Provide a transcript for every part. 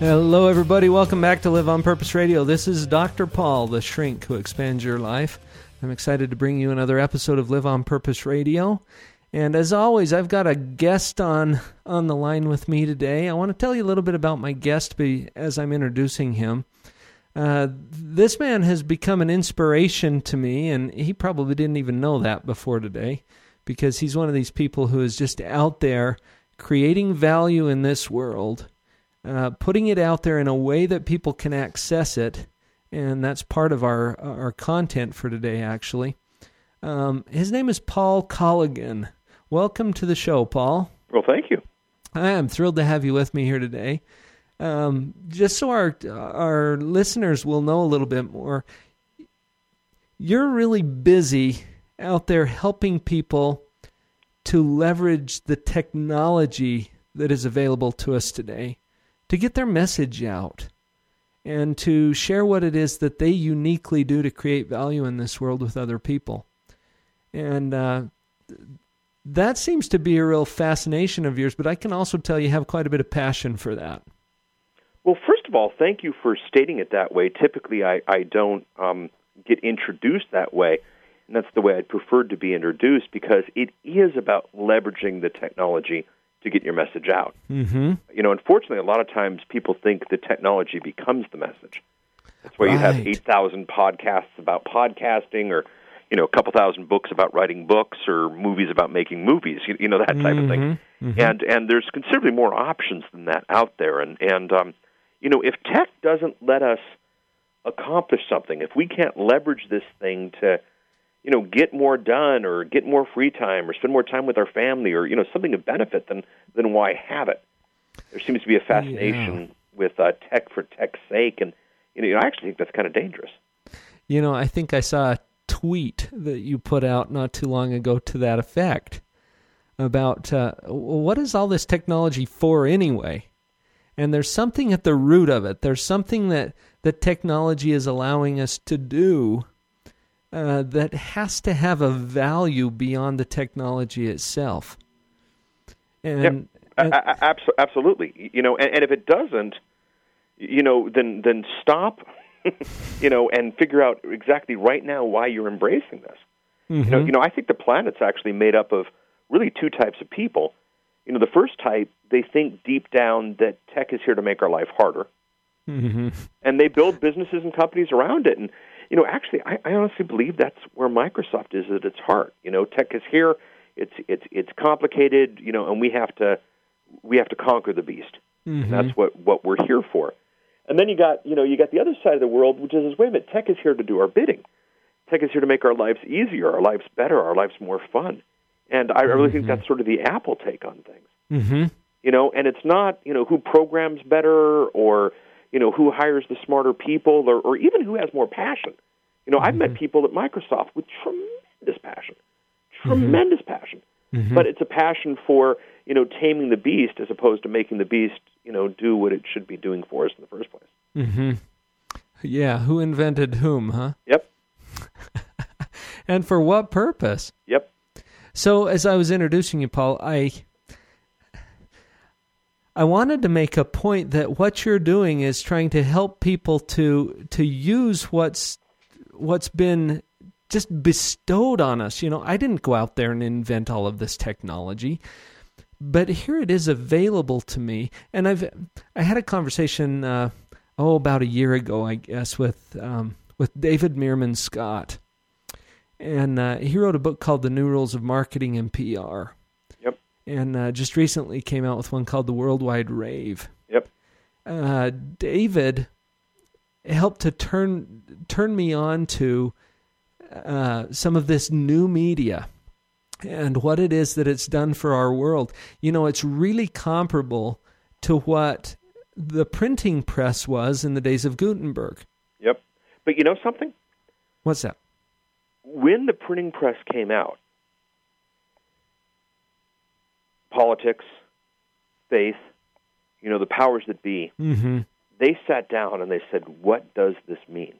Hello, everybody. Welcome back to Live on Purpose Radio. This is Dr. Paul, the shrink who expands your life. I'm excited to bring you another episode of Live on Purpose Radio. And as always, I've got a guest on on the line with me today. I want to tell you a little bit about my guest as I'm introducing him. Uh, this man has become an inspiration to me, and he probably didn't even know that before today, because he's one of these people who is just out there creating value in this world uh, putting it out there in a way that people can access it, and that's part of our our content for today. Actually, um, his name is Paul Colligan. Welcome to the show, Paul. Well, thank you. I am thrilled to have you with me here today. Um, just so our our listeners will know a little bit more, you're really busy out there helping people to leverage the technology that is available to us today to get their message out and to share what it is that they uniquely do to create value in this world with other people. And uh, that seems to be a real fascination of yours, but I can also tell you have quite a bit of passion for that. Well, first of all, thank you for stating it that way. Typically, I, I don't um, get introduced that way, and that's the way I'd prefer to be introduced because it is about leveraging the technology to get your message out. Mm-hmm. You know, unfortunately, a lot of times people think the technology becomes the message. That's why right. you have 8,000 podcasts about podcasting or, you know, a couple thousand books about writing books or movies about making movies, you, you know, that type mm-hmm. of thing. Mm-hmm. And and there's considerably more options than that out there. And, and um, you know, if tech doesn't let us accomplish something, if we can't leverage this thing to – you know, get more done or get more free time or spend more time with our family or, you know, something of benefit, then, then why have it? There seems to be a fascination yeah. with uh, tech for tech's sake. And, you know, I actually think that's kind of dangerous. You know, I think I saw a tweet that you put out not too long ago to that effect about uh, what is all this technology for anyway? And there's something at the root of it. There's something that, that technology is allowing us to do uh, that has to have a value beyond the technology itself. And, yep. and absolutely, you know, and, and if it doesn't, you know, then then stop, you know, and figure out exactly right now why you're embracing this. Mm-hmm. You know, you know, I think the planet's actually made up of really two types of people. You know, the first type they think deep down that tech is here to make our life harder, mm-hmm. and they build businesses and companies around it. And you know, actually, I, I honestly believe that's where Microsoft is at its heart. You know, tech is here; it's it's it's complicated. You know, and we have to we have to conquer the beast. Mm-hmm. And that's what what we're here for. And then you got you know you got the other side of the world, which is wait a minute, tech is here to do our bidding. Tech is here to make our lives easier, our lives better, our lives more fun. And I really think that's sort of the Apple take on things. Mm-hmm. You know, and it's not you know who programs better or you know who hires the smarter people or, or even who has more passion. You know, I've met people at Microsoft with tremendous passion, tremendous passion, Mhm. but it's a passion for you know taming the beast as opposed to making the beast you know do what it should be doing for us in the first place. Mm-hmm. Yeah, who invented whom, huh? Yep, And for what purpose? yep. So, as I was introducing you, Paul, I I wanted to make a point that what you're doing is trying to help people to to use what's what's been just bestowed on us. You know, I didn't go out there and invent all of this technology, but here it is available to me. And I've I had a conversation uh, oh about a year ago, I guess, with um, with David Meerman Scott, and uh, he wrote a book called The New Rules of Marketing and PR. And uh, just recently came out with one called The Worldwide Rave. Yep. Uh, David helped to turn turn me on to uh, some of this new media and what it is that it's done for our world. You know, it's really comparable to what the printing press was in the days of Gutenberg. Yep. But you know something? What's that? When the printing press came out, politics, faith, you know, the powers that be, mm-hmm. they sat down and they said, "What does this mean?"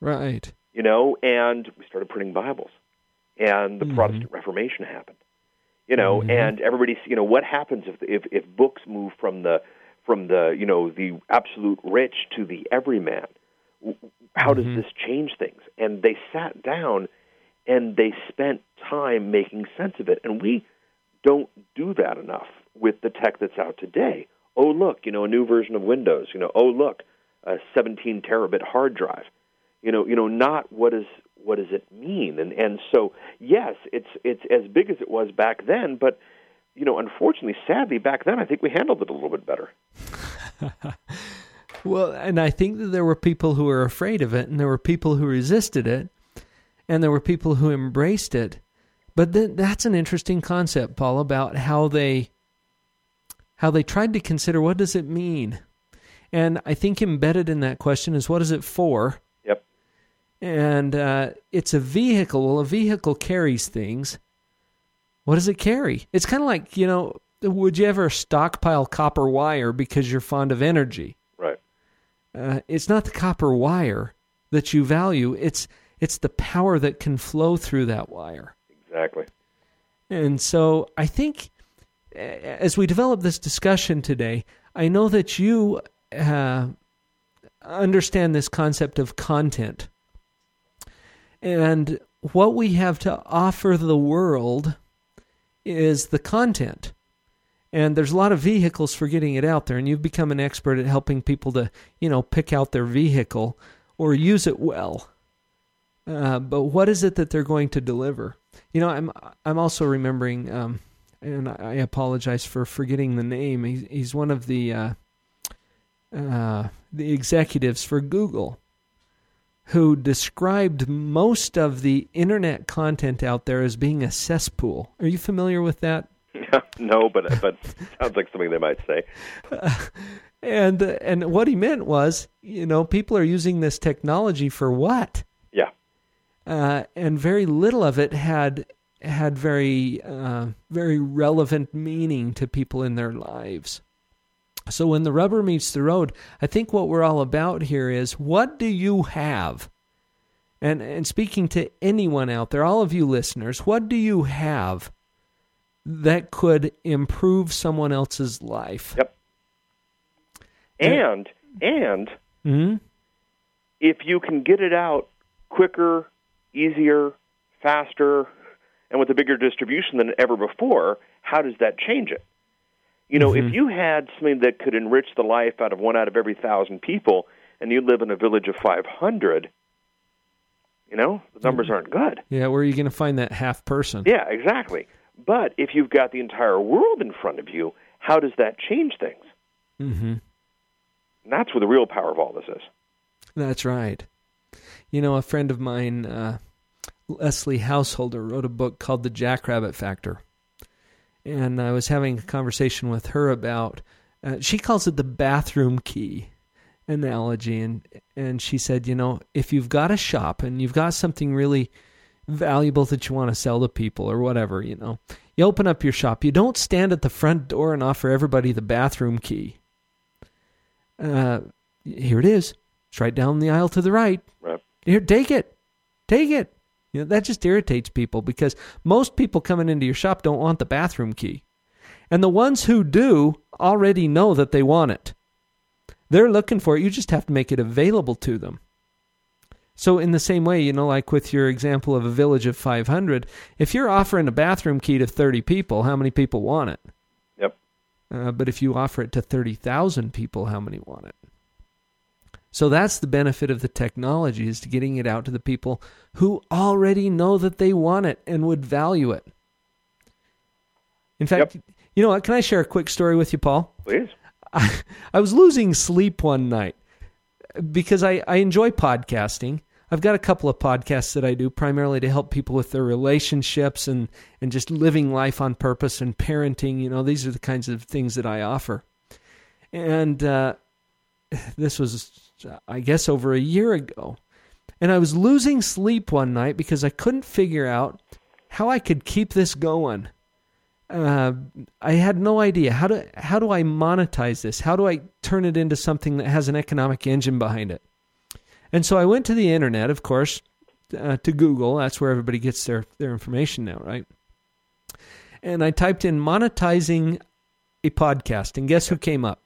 Right. You know, and we started printing Bibles, and the Mhm. Protestant Reformation happened. You know, Mhm. and everybody's, you know, what happens if if if books move from the from the you know the absolute rich to the everyman? How does Mhm. this change things? And they sat down and they spent time making sense of it, and we don't do that enough with the tech that's out today. Oh, look, you know, a new version of Windows. You know, oh, look, a 17 terabit hard drive. You know, you know, not what is what does it mean? And and so yes, it's it's as big as it was back then, but you know, unfortunately, sadly, back then I think we handled it a little bit better. Well, and I think that there were people who were afraid of it, and there were people who resisted it, and there were people who embraced it. But th- that's an interesting concept, Paul, about how they how they tried to consider what does it mean, and I think embedded in that question is what is it for? Yep. And uh, it's a vehicle. Well, a vehicle carries things. What does it carry? It's kind of like you know, would you ever stockpile copper wire because you're fond of energy? Right. uh, it's not the copper wire that you value it's it's the power that can flow through that wire Exactly. and so i think as we develop this discussion today i know that you uh, understand this concept of content. And what we have to offer the world is the content. And there's a lot of vehicles for getting it out there and you've become an expert at helping people to you know pick out their vehicle or use it well uh, but what is it that they're going to deliver you know i'm i'm also remembering um, and i apologize for forgetting the name he's, he's one of the uh, uh, the executives for google who described most of the internet content out there as being a cesspool are you familiar with that no, but but sounds like something they might say. and and what he meant was, you know, people are using this technology for what? Uh, and very little of it had had very uh, very relevant meaning to people in their lives. So when the rubber meets the road, I think what we're all about here is what do you have? And and speaking to anyone out there, all of you listeners, what do you have that could improve someone else's life? Yep. And and hmm if you can get it out quicker, easier, faster, and with a bigger distribution than ever before, how does that change it? You know, Mhm. if you had something that could enrich the life out of one out of every thousand people, and you live in a village of 500, you know, the numbers aren't good. Yeah, where are you going to find that half person? Yeah, exactly. But if you've got the entire world in front of you, how does that change things? Mm-hmm. And that's where the real power of all this is. That's right. You know, a friend of mine, uh, Leslie Householder, wrote a book called The Jackrabbit Factor. And I was having a conversation with her about, uh, she calls it the bathroom key analogy. And, and she said, you know, if you've got a shop and you've got something really valuable that you want to sell to people or whatever, you know, you open up your shop. You don't stand at the front door and offer everybody the bathroom key. Uh, here it is. It's right down the aisle to the right. Right. Here, take it. Take it. You know, that just irritates people because most people coming into your shop don't want the bathroom key. And the ones who do already know that they want it. They're looking for it. You just have to make it available to them. So, in the same way, you know, like with your example of a village of 500, if you're offering a bathroom key to 30 people, how many people want it? Yep. Uh, but if you offer it to 30,000 people, how many want it? So that's the benefit of the technology is to getting it out to the people who already know that they want it and would value it. In fact, you know what? Can I share a quick story with you, Paul? Please. I, I was losing sleep one night because I, I enjoy podcasting. I've got a couple of podcasts that I do primarily to help people with their relationships and, and just living life on purpose and parenting. You know, these are the kinds of things that I offer. And uh, this was, I guess, over a year ago. And I was losing sleep one night because I couldn't figure out how I could keep this going. Uh, I had no idea how do how do I monetize this? How do I turn it into something that has an economic engine behind it? And so I went to the internet, of course, uh, to Google. That's where everybody gets their their information now, right? And I typed in monetizing a podcast, and guess who came up?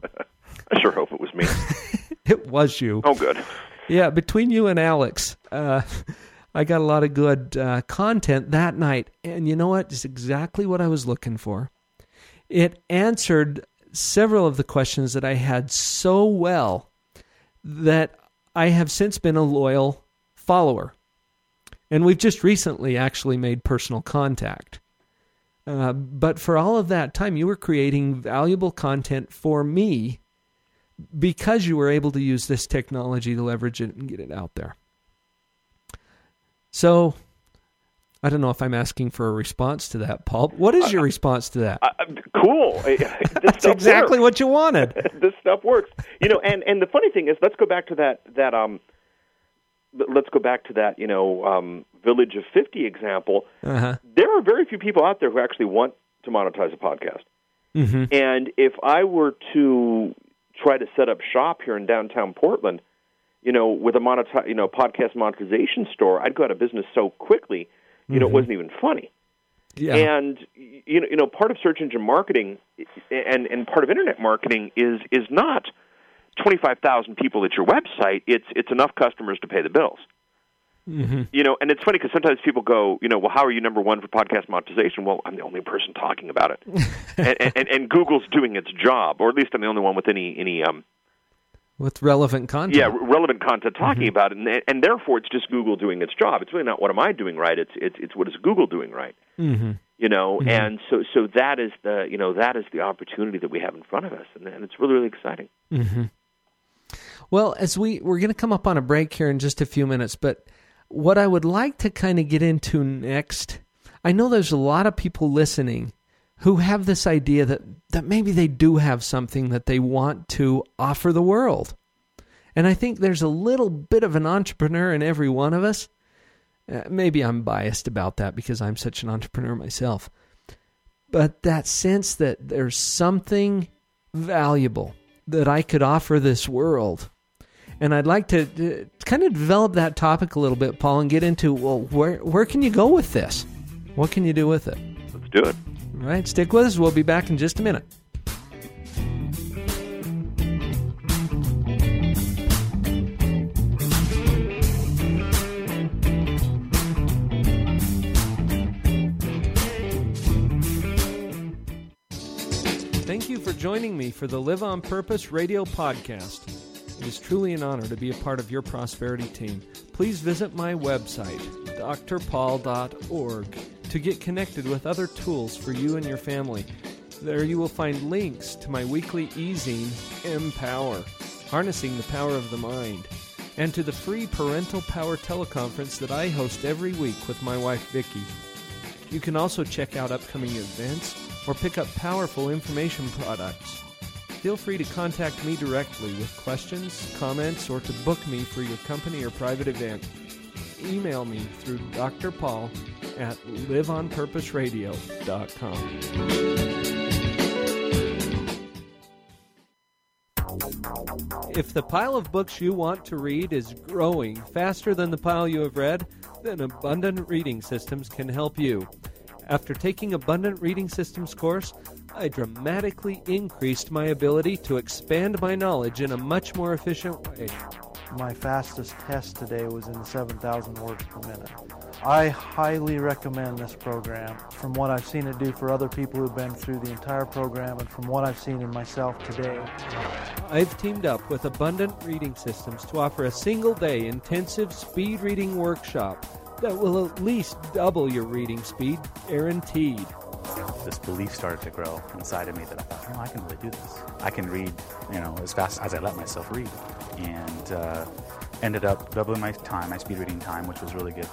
I sure hope it was me. it was you. Oh, good. Yeah, between you and Alex, uh, I got a lot of good uh, content that night. And you know what? It's exactly what I was looking for. It answered several of the questions that I had so well that I have since been a loyal follower. And we've just recently actually made personal contact. Uh, but for all of that time, you were creating valuable content for me because you were able to use this technology to leverage it and get it out there. So, I don't know if I'm asking for a response to that, Paul. What is your uh, response to that? Uh, cool. That's exactly works. what you wanted. this stuff works. You know, and and the funny thing is, let's go back to that that um, let's go back to that you know um, village of fifty example. Uh-huh. There are very few people out there who actually want to monetize a podcast. Mm-hmm. And if I were to try to set up shop here in downtown Portland, you know, with a monetize, you know, podcast monetization store, I'd go out of business so quickly. You mm-hmm. know, it mm-hmm. wasn't even funny. Yeah. And you know, you know, part of search engine marketing and and part of internet marketing is is not twenty five thousand people at your website. It's it's enough customers to pay the bills. Mm-hmm. You know, and it's funny because sometimes people go, you know, well, how are you number one for podcast monetization? Well, I'm the only person talking about it, and, and and Google's doing its job, or at least I'm the only one with any any um with relevant content. Yeah, relevant content talking mm-hmm. about it, and and therefore it's just Google doing its job. It's really not what am I doing right. It's it's it's what is Google doing right. Mm-hmm. You know, mm-hmm. and so so that is the you know that is the opportunity that we have in front of us, and, and it's really really exciting. Mm-hmm. Well, as we we're going to come up on a break here in just a few minutes, but what I would like to kind of get into next, I know there's a lot of people listening who have this idea that, that maybe they do have something that they want to offer the world. And I think there's a little bit of an entrepreneur in every one of us. Uh, maybe I'm biased about that because I'm such an entrepreneur myself. But that sense that there's something valuable that I could offer this world and I'd like to, to kind of develop that topic a little bit, Paul, and get into well, where where can you go with this? What can you do with it? Let's do it. All right, stick with us. We'll be back in just a minute. Thank you for joining me for the Live on Purpose radio podcast. It is truly an honor to be a part of your prosperity team. Please visit my website, drpaul.org, to get connected with other tools for you and your family. There you will find links to my weekly e-zine, Empower, Harnessing the Power of the Mind, and to the free Parental Power teleconference that I host every week with my wife Vicki. You can also check out upcoming events or pick up powerful information products feel free to contact me directly with questions, comments, or to book me for your company or private event. Email me through Dr. Paul at liveonpurposeradio.com. If the pile of books you want to read is growing faster than the pile you have read, then Abundant Reading Systems can help you. After taking Abundant Reading Systems course, I dramatically increased my ability to expand my knowledge in a much more efficient way. My fastest test today was in 7,000 words per minute. I highly recommend this program from what I've seen it do for other people who've been through the entire program and from what I've seen in myself today. I've teamed up with Abundant Reading Systems to offer a single day intensive speed reading workshop that will at least double your reading speed, guaranteed this belief started to grow inside of me that I thought, you know, I can really do this. I can read, you know, as fast as I let myself read. and uh, ended up doubling my time, my speed reading time, which was really good.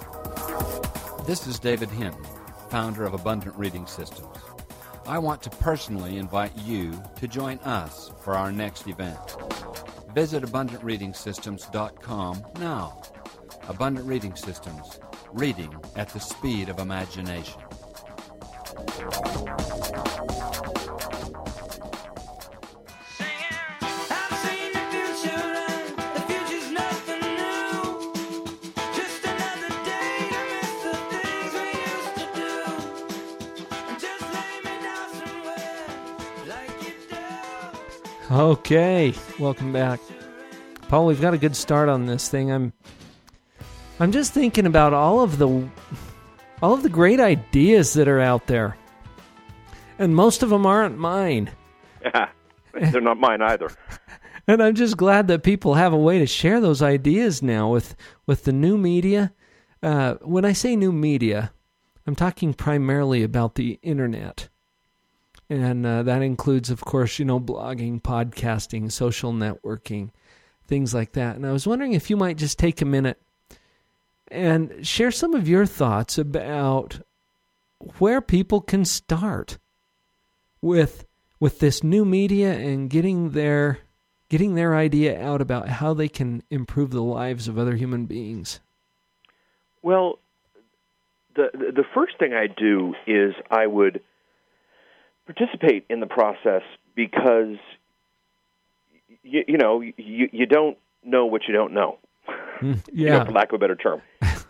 This is David Hinton, founder of Abundant Reading Systems. I want to personally invite you to join us for our next event. Visit AbundantReadingSystems.com now. Abundant Reading Systems, reading at the speed of imagination. Okay, welcome back. Paul, we've got a good start on this thing. I'm I'm just thinking about all of the all of the great ideas that are out there. And most of them aren't mine. Yeah, They're not mine either. And I'm just glad that people have a way to share those ideas now with with the new media. Uh, when I say new media, I'm talking primarily about the internet. And uh, that includes, of course, you know, blogging, podcasting, social networking, things like that. And I was wondering if you might just take a minute and share some of your thoughts about where people can start with with this new media and getting their getting their idea out about how they can improve the lives of other human beings. Well, the the first thing I do is I would participate in the process because you, you know you, you don't know what you don't know. yeah, you know, for lack of a better term.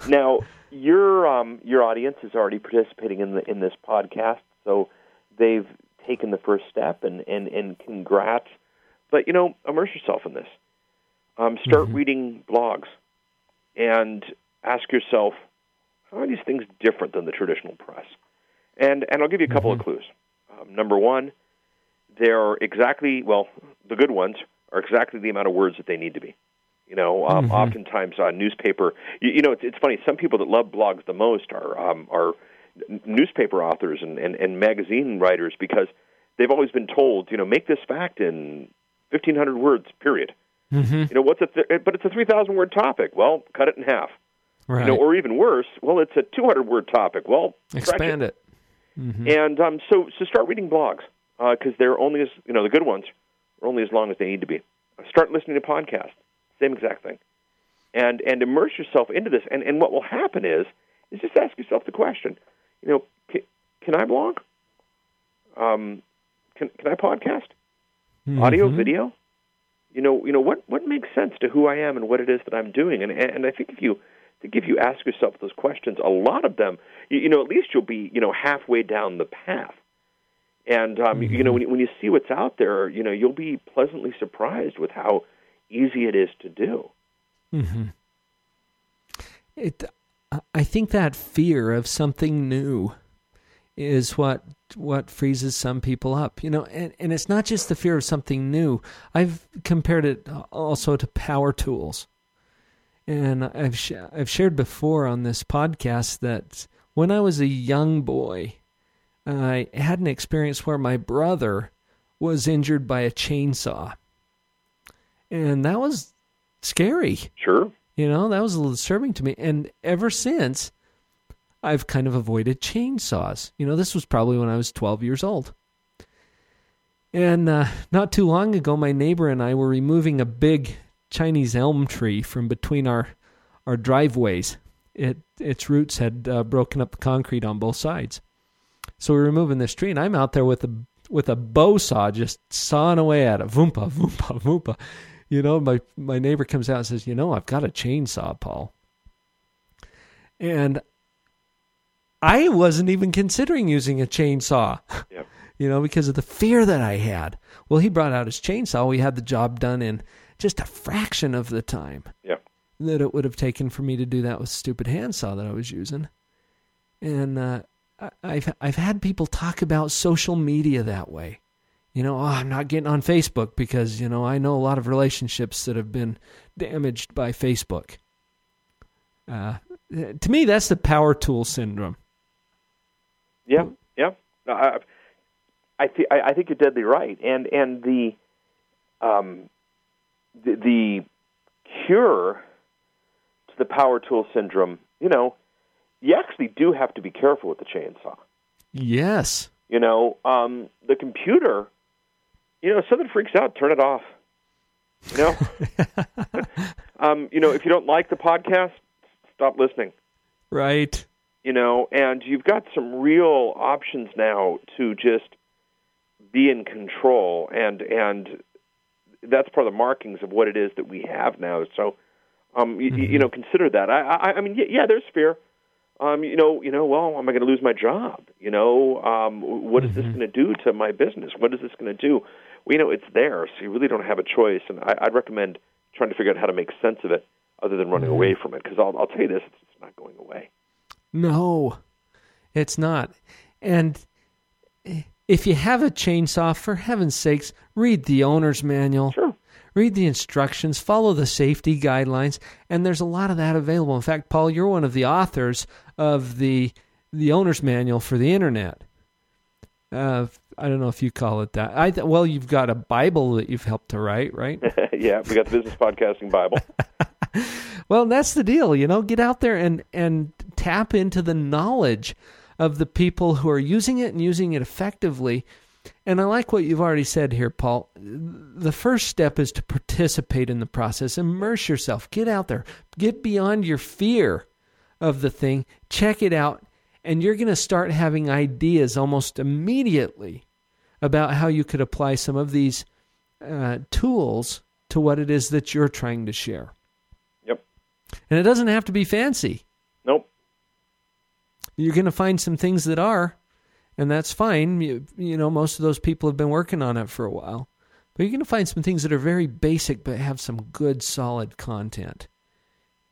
Now your um, your audience is already participating in the in this podcast, so they've taken the first step, and and and congrats. But you know, immerse yourself in this. Um, start Mhm. reading blogs, and ask yourself, how are these things different than the traditional press? And and I'll give you a couple of clues. Um, number one, they're exactly well, the good ones are exactly the amount of words that they need to be. You know, um, Mhm. oftentimes uh, newspaper. You, you know, it's, it's funny. Some people that love blogs the most are um, are newspaper authors and, and, and magazine writers because they've always been told, you know, make this fact in fifteen hundred words. Period. hmm You know, what's a th- but it's a three thousand word topic. Well, cut it in half. right. You know, or even worse, well, it's a two hundred word topic. Well, Expand it. hmm and um, so, so start reading blogs because they're only as you know the good ones are only as long as they need to be. Start listening to podcasts, same exact thing, and and immerse yourself into this. And and what will happen is is just ask yourself the question, you know, can, can I blog? Um, can can I podcast? Audio, Mhm. video? You know, you know what what makes sense to who I am and what it is that I'm doing. And and I think if you I think if you ask yourself those questions, a lot of them, you, you know, at least you'll be you know halfway down the path. And um, you know, when you, when you see what's out there, you know, you'll be pleasantly surprised with how easy it is to do. hmm It, I think that fear of something new is what what freezes some people up. You know, and, and it's not just the fear of something new. I've compared it also to power tools, and I've sh- I've shared before on this podcast that when I was a young boy, I had an experience where my brother was injured by a chainsaw, and that was scary. Sure. You know, that was a little disturbing to me. And ever since, I've kind of avoided chainsaws. You know, this was probably when I was 12 years old. And uh, not too long ago, my neighbor and I were removing a big Chinese elm tree from between our, our driveways. It, its roots had uh, broken up the concrete on both sides. So we're removing this tree, and I'm out there with a with a bow saw, just sawing away at it, voompa, voompa, voompa. You know, my my neighbor comes out and says, "You know, I've got a chainsaw, Paul." And I wasn't even considering using a chainsaw. Yep. You know, because of the fear that I had. Well, he brought out his chainsaw. We had the job done in just a fraction of the time Yeah. that it would have taken for me to do that with stupid handsaw that I was using. And uh, I've I've had people talk about social media that way. You know, oh, I'm not getting on Facebook because you know I know a lot of relationships that have been damaged by Facebook. Uh, to me, that's the power tool syndrome. Yeah, yeah. No, I, I, th- I think you're deadly right, and and the, um, the, the cure to the power tool syndrome, you know, you actually do have to be careful with the chainsaw. Yes. You know, um, the computer, you know, if something freaks out, turn it off. You know, um, you know, if you don't like the podcast, stop listening. Right. You know, and you've got some real options now to just be in control, and and that's part of the markings of what it is that we have now. So, um, you, you know, consider that. I, I, I mean, yeah, yeah, there's fear. Um, you know, you know, well, am I going to lose my job? You know, um, what is this going to do to my business? What is this going to do? Well, you know, it's there, so you really don't have a choice. And I, I'd recommend trying to figure out how to make sense of it, other than running away from it. Because I'll, I'll tell you this: it's not going away. No, it's not. And if you have a chainsaw, for heaven's sakes, read the owner's manual. Sure. Read the instructions, follow the safety guidelines, and there's a lot of that available. In fact, Paul, you're one of the authors of the the owner's manual for the internet. Uh, I don't know if you call it that. I th- well, you've got a Bible that you've helped to write, right? yeah, we got the Business Podcasting Bible. Well, that's the deal, you know. Get out there and and tap into the knowledge of the people who are using it and using it effectively. And I like what you've already said here, Paul. The first step is to participate in the process, immerse yourself, get out there, get beyond your fear of the thing, check it out, and you're going to start having ideas almost immediately about how you could apply some of these uh, tools to what it is that you're trying to share. Yep. And it doesn't have to be fancy. Nope. You're going to find some things that are, and that's fine. You, you know, most of those people have been working on it for a while. But you're going to find some things that are very basic but have some good, solid content.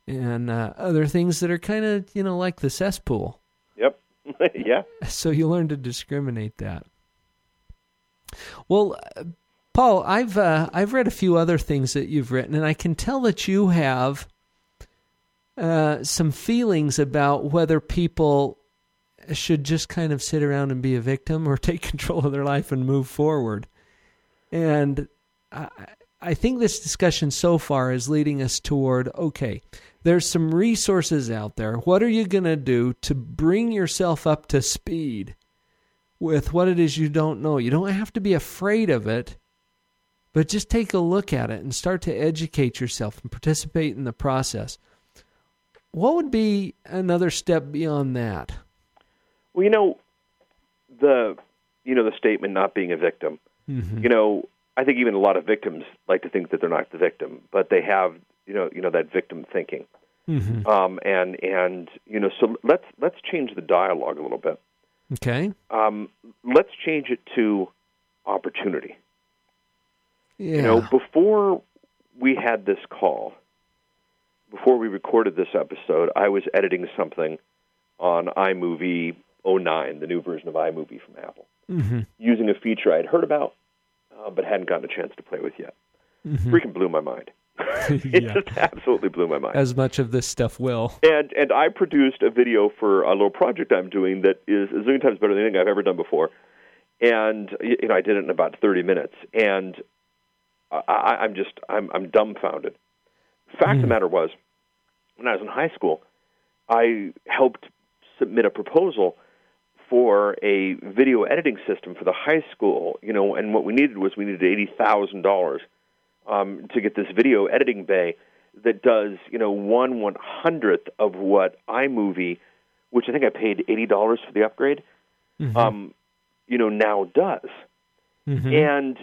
And uh, other things that are kind of, you know, like the cesspool. Yep. yeah. So you learn to discriminate that. Well, uh, Paul, I've uh, I've read a few other things that you've written, and I can tell that you have uh, some feelings about whether people should just kind of sit around and be a victim or take control of their life and move forward. And I, I think this discussion so far is leading us toward okay, there's some resources out there. What are you going to do to bring yourself up to speed with what it is you don't know? You don't have to be afraid of it, but just take a look at it and start to educate yourself and participate in the process. What would be another step beyond that? Well, you know, the you know the statement not being a victim. Mm-hmm. You know, I think even a lot of victims like to think that they're not the victim, but they have you know you know that victim thinking. Mm-hmm. Um, and and you know, so let's let's change the dialogue a little bit. Okay. Um, let's change it to opportunity. Yeah. You know, before we had this call, before we recorded this episode, I was editing something on iMovie 09, the new version of iMovie from Apple, mm-hmm. using a feature I had heard about uh, but hadn't gotten a chance to play with yet. Mm-hmm. Freaking blew my mind. it Yeah. just absolutely blew my mind. As much of this stuff will. and and I produced a video for a little project I'm doing that is a zillion times better than anything I've ever done before. And you know, I did it in about 30 minutes, and I, I, I'm just I'm I'm dumbfounded. Fact of the hmm. matter was, when I was in high school, I helped submit a proposal for a video editing system for the high school. You know, and what we needed was we needed eighty thousand dollars um, to get this video editing bay that does you know one one hundredth of what iMovie, which I think I paid eighty dollars for the upgrade, um, you know now does, Mhm. and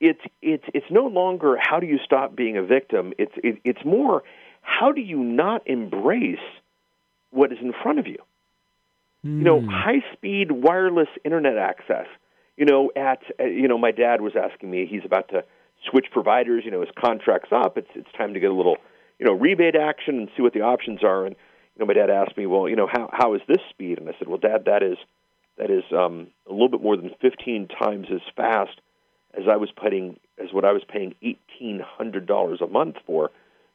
it's it's it's no longer how do you stop being a victim. It's it, it's more how do you not embrace what is in front of you. You know, Mm. high speed wireless internet access. You know, at uh, you know, my dad was asking me. He's about to switch providers. You know, his contract's up. It's it's time to get a little you know rebate action and see what the options are. And you know, my dad asked me, well, you know, how how is this speed? And I said, well, Dad, that is that is um, a little bit more than 15 times as fast as I was paying as what I was paying eighteen hundred dollars a month for,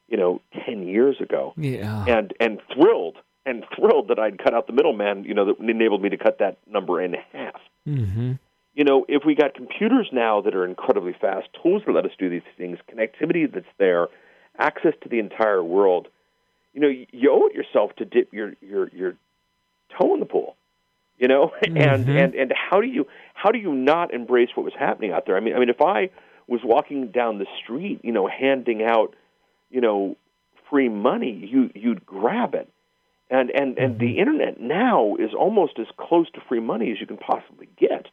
you know, ten years ago Yeah. and and thrilled and thrilled that I'd cut out the middleman, you know, that enabled me to cut that number in half. Mm-hmm. You know, if we got computers now that are incredibly fast, tools that let us do these things, connectivity that's there, access to the entire world, you know, you owe it yourself to dip your your your toe in the pool. You know, and Mhm. and and how do you how do you not embrace what was happening out there? I mean, I mean, if I was walking down the street, you know, handing out, you know, free money, you you'd grab it. And and and the internet now is almost as close to free money as you can possibly get.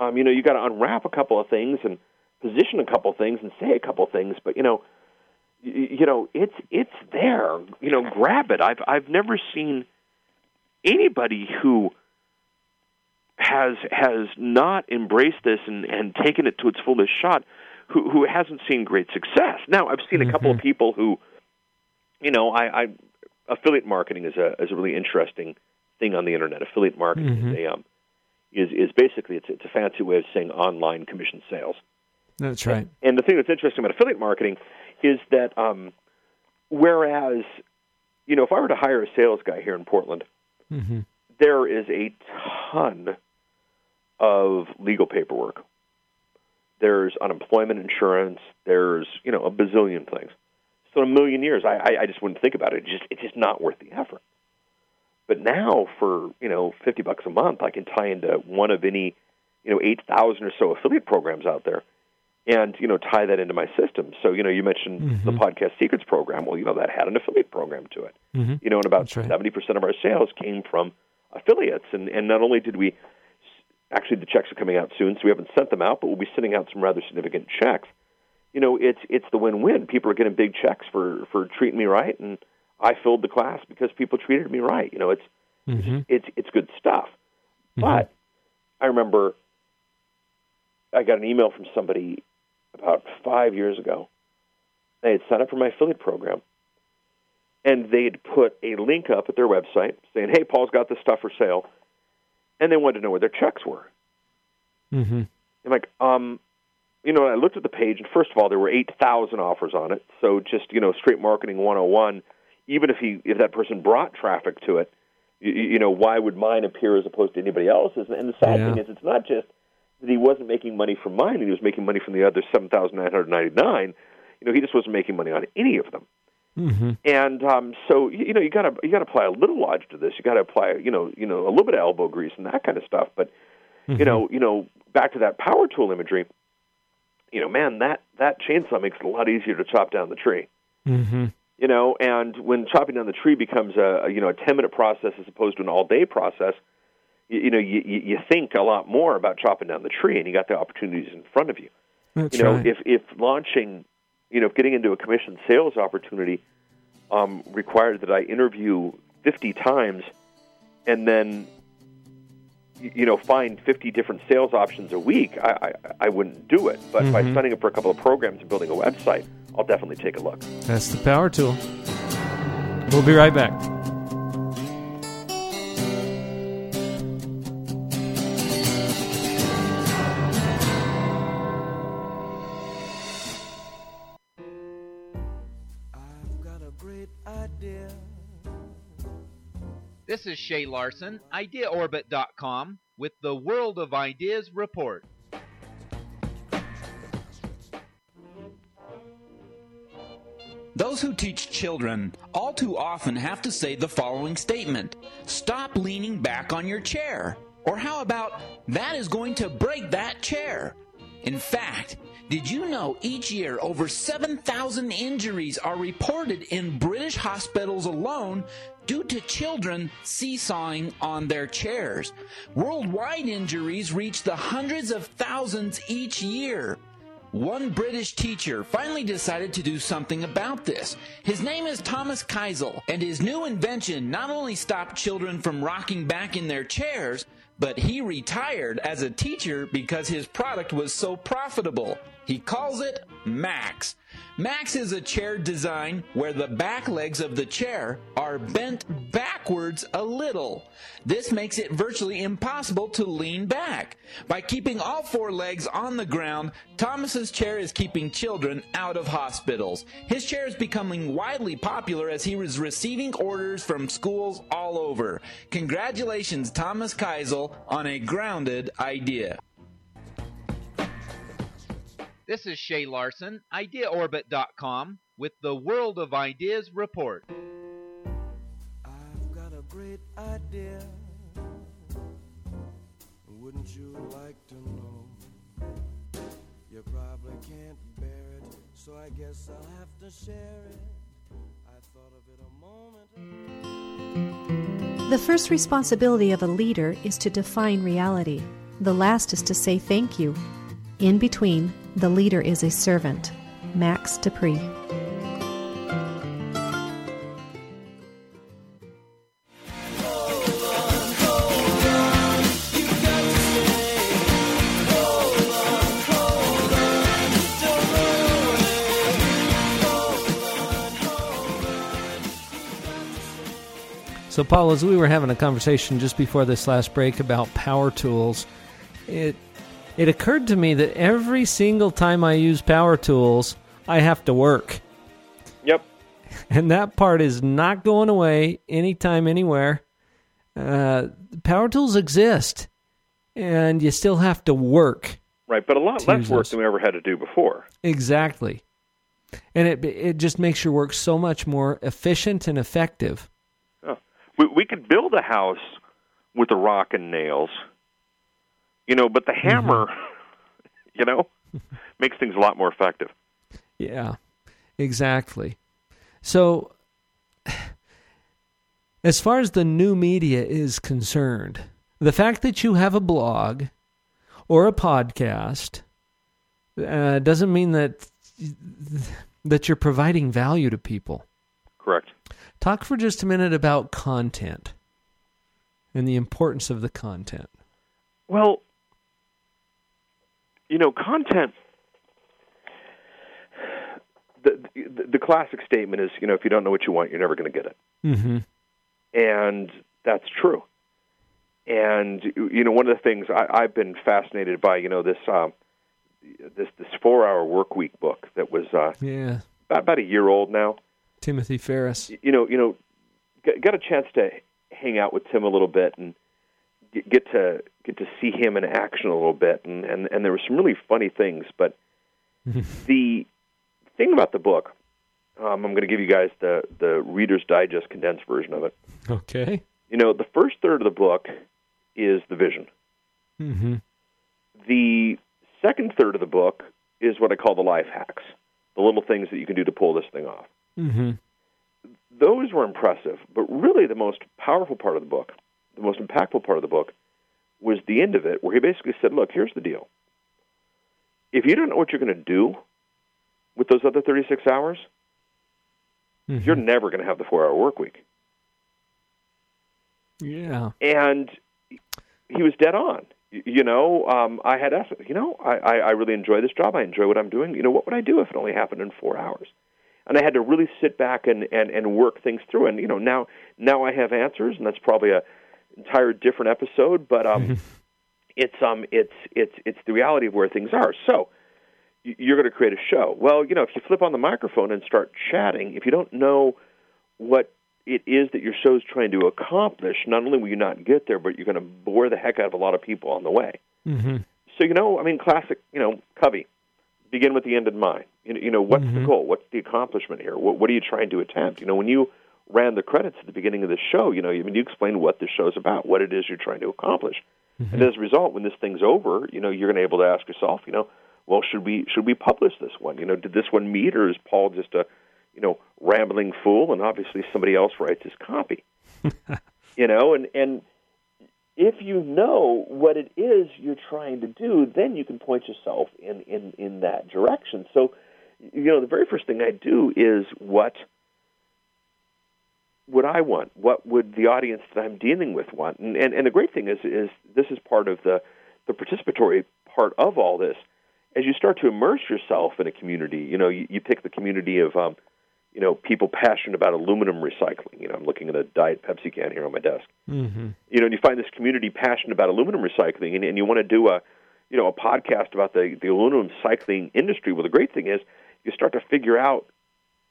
Um, you know, you got to unwrap a couple of things and position a couple of things and say a couple of things, but you know, you, you know, it's it's there. You know, grab it. I've I've never seen anybody who has has not embraced this and, and taken it to its fullest shot who who hasn't seen great success. Now I've seen a couple of people who you know, I, I affiliate marketing is a is a really interesting thing on the internet. Affiliate marketing Mhm. is a um, is is basically it's it's a fancy way of saying online commission sales. That's right. And the thing that's interesting about affiliate marketing is that um, whereas, you know, if I were to hire a sales guy here in Portland, Mm-hmm. there is a ton of legal paperwork. There's unemployment insurance. There's you know a bazillion things. So in a million years, I, I, I just wouldn't think about it. It's just it's just not worth the effort. But now, for you know fifty bucks a month, I can tie into one of any you know eight thousand or so affiliate programs out there, and you know tie that into my system. So you know you mentioned the podcast secrets program. Well, you know that had an affiliate program to it. Mm-hmm. You know, and about right. seventy percent of our sales came from affiliates. And and not only did we actually the checks are coming out soon, so we haven't sent them out, but we'll be sending out some rather significant checks. You know, it's it's the win-win. People are getting big checks for for treating me right, and I filled the class because people treated me right. You know, it's Mm-hmm. it's it's good stuff. But I remember I got an email from somebody about five years ago. They had signed up for my affiliate program, and they had put a link up at their website saying, "Hey, Paul's got this stuff for sale," and they wanted to know where their checks were. Mm-hmm. I'm like, um, you know, I looked at the page, and first of all, there were eight thousand offers on it. So just you know, straight marketing 101. Even if he, if that person brought traffic to it, you, you know, why would mine appear as opposed to anybody else's? And the sad Yeah. thing is, it's not just that he wasn't making money from mine, he was making money from the other seven thousand nine hundred ninety nine. You know, he just wasn't making money on any of them. Mm-hmm. And um, so you, know, you got to you got to apply a little logic to this. You got to apply, you know, you know, a little bit of elbow grease and that kind of stuff. But you know, you know, back to that power tool imagery. You know, man, that that chainsaw makes it a lot easier to chop down the tree. Mm-hmm. You know, and when chopping down the tree becomes a, you know a ten minute process as opposed to an all day process, you, you know, you, you think a lot more about chopping down the tree, and you got the opportunities in front of you That's you know, right. if if launching, you know, if getting into a commission sales opportunity um, required that I interview 50 times and then, you know, find 50 different sales options a week, I, I, I wouldn't do it. But by Mhm. signing up for a couple of programs and building a website, I'll definitely take a look. That's the power tool. We'll be right back. Shay Larson, IdeaOrbit.com, with the World of Ideas report. Those who teach children all too often have to say the following statement Stop leaning back on your chair. Or how about, that is going to break that chair? In fact, did you know each year over 7,000 injuries are reported in British hospitals alone due to children seesawing on their chairs? Worldwide injuries reach the hundreds of thousands each year. One British teacher finally decided to do something about this. His name is Thomas Keisel, and his new invention not only stopped children from rocking back in their chairs, but he retired as a teacher because his product was so profitable. He calls it Max. Max is a chair design where the back legs of the chair are bent backwards a little. This makes it virtually impossible to lean back. By keeping all four legs on the ground, Thomas's chair is keeping children out of hospitals. His chair is becoming widely popular as he is receiving orders from schools all over. Congratulations, Thomas Keisel, on a grounded idea. This is Shay Larson, IdeaOrbit.com, with the World of Ideas report. I've got a great idea. Wouldn't you like to know? You probably can't bear it, so I guess I'll have to share it. I thought of it a moment. The first responsibility of a leader is to define reality. The last is to say thank you. In between, the leader is a servant. Max De Pree. So, Paul, as we were having a conversation just before this last break about power tools, it it occurred to me that every single time I use power tools, I have to work, Yep. and that part is not going away anytime, anywhere. Uh, power tools exist, and you still have to work. Right, but a lot less work those. than we ever had to do before. Exactly, and it it just makes your work so much more efficient and effective. Oh. We, we could build a house with a rock and nails, you know, but the hammer, you know, makes things a lot more effective. Yeah, exactly. So, as far as the new media is concerned, the fact that you have a blog or a podcast uh, doesn't mean that that you're providing value to people. Correct. Talk for just a minute about content and the importance of the content. Well, you know, content. The, the the classic statement is, you know, if you don't know what you want, you're never going to get it, Mm-hmm. and that's true. And you know, one of the things I, I've been fascinated by, you know, this um, this this four hour work week book that was uh, Yeah, about, about a year old now. Timothy Ferriss. you know, you know, got, got a chance to hang out with Tim a little bit and get, to get to see him in action a little bit, and and and there were some really funny things. But the thing about the book, um, I'm going to give you guys the the Reader's Digest condensed version of it. Okay. You know, the first third of the book is the vision. Mm-hmm. The second third of the book is what I call the life hacks, the little things that you can do to pull this thing off. Mm-hmm. those were impressive, but really the most powerful part of the book, the most impactful part of the book, was the end of it, where he basically said, "Look, here's the deal. If you don't know what you're going to do with those other 36 hours, Mm-hmm. you're never going to have the four-hour work week." Yeah. And he was dead on. You know, um, I had asked, you know, I, I, I really enjoy this job. I enjoy what I'm doing. You know, what would I do if it only happened in four hours? And I had to really sit back and, and, and work things through. And you know, now now I have answers, and that's probably a entire different episode. But um, it's um it's it's it's the reality of where things are. So you're going to create a show. Well, you know, if you flip on the microphone and start chatting, if you don't know what it is that your show's trying to accomplish, not only will you not get there, but you're going to bore the heck out of a lot of people on the way. Mm-hmm. So you know, I mean, classic, you know, Covey, begin with the end in mind. You know, you know what's the goal? What's the accomplishment here? What, what are you trying to attempt? You know, when you ran the credits at the beginning of the show, you know, I mean, you explain what the show's about, what it is you're trying to accomplish, mm-hmm. and as a result, when this thing's over, you know, you're going to be able to ask yourself, you know, well, should we should we publish this one? You know, did this one meet, or is Paul just a, you know, rambling fool, and obviously somebody else writes his copy? you know, and and if you know what it is you're trying to do, then you can point yourself in, in, in that direction. So, you know, the very first thing I do is what would I want? What would the audience that I'm dealing with want? And, and, and the great thing is, is this is part of the, the participatory part of all this. As you start to immerse yourself in a community, you know, you, you pick the community of, um, you know, people passionate about aluminum recycling. You know, I'm looking at a Diet Pepsi can here on my desk Mm-hmm. you know, and you find this community passionate about aluminum recycling, and, and you want to do a, you know, a podcast about the the aluminum cycling industry. Well, the great thing is you start to figure out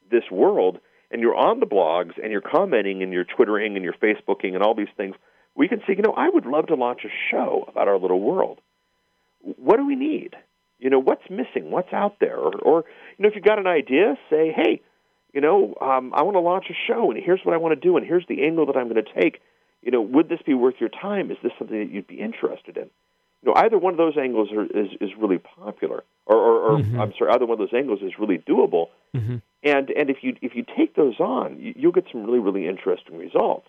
this world, and you're on the blogs, and you're commenting, and you're twittering, and you're Facebooking, and all these things. We can say, you know, I would love to launch a show about our little world. What do we need? You know, what's missing? What's out there? Or, or you know, if you've got an idea, say, hey, you know, um, I want to launch a show, and here's what I want to do, and here's the angle that I'm going to take. You know, would this be worth your time? Is this something that you'd be interested in? You know, either one of those angles are, is is really popular, or, or, or Mhm. I'm sorry, either one of those angles is really doable. Mm-hmm. And and if you if you take those on, you, you'll get some really really interesting results.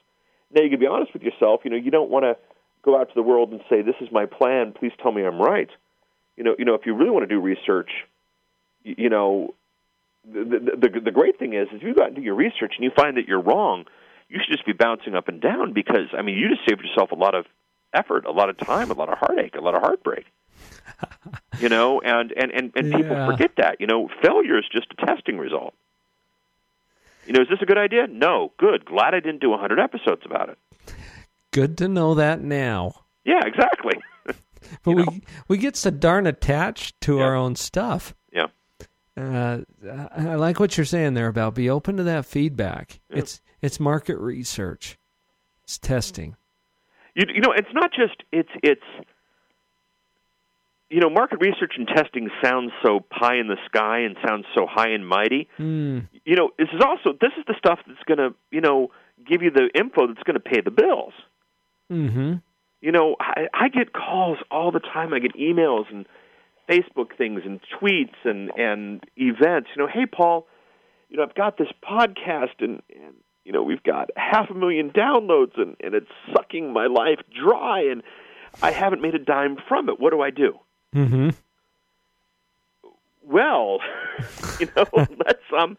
Now you can be honest with yourself. You know, you don't want to go out to the world and say, "This is my plan. Please tell me I'm right." You know, you know, if you really want to do research, you, you know, the, the the the great thing is, is if you go out and do your research and you find that you're wrong, you should just be bouncing up and down because I mean, you just saved yourself a lot of effort, a lot of time, a lot of heartache, a lot of heartbreak. you know, and and and, and people Yeah. forget that. You know, failure is just a testing result. You know, is this a good idea? No. Good. Glad I didn't do a 100 episodes about it. Good to know that now. Yeah, exactly. But we we get so darn attached to our own stuff. Yeah. Uh, I I like what you're saying there about be open to that feedback. Yeah. It's it's market research. It's testing. You, you know, it's not just it's it's you know, market research and testing sounds so pie in the sky and sounds so high and mighty. Mm. You know, this is also this is the stuff that's going to, you know, give you the info that's going to pay the bills. Mm-hmm. You know, I, I get calls all the time. I get emails and Facebook things and tweets and and events. You know, hey Paul, you know I've got this podcast and and you know we've got half a million downloads and and it's sucking my life dry and I haven't made a dime from it. What do I do? Mm-hmm. Well, you know, let's um.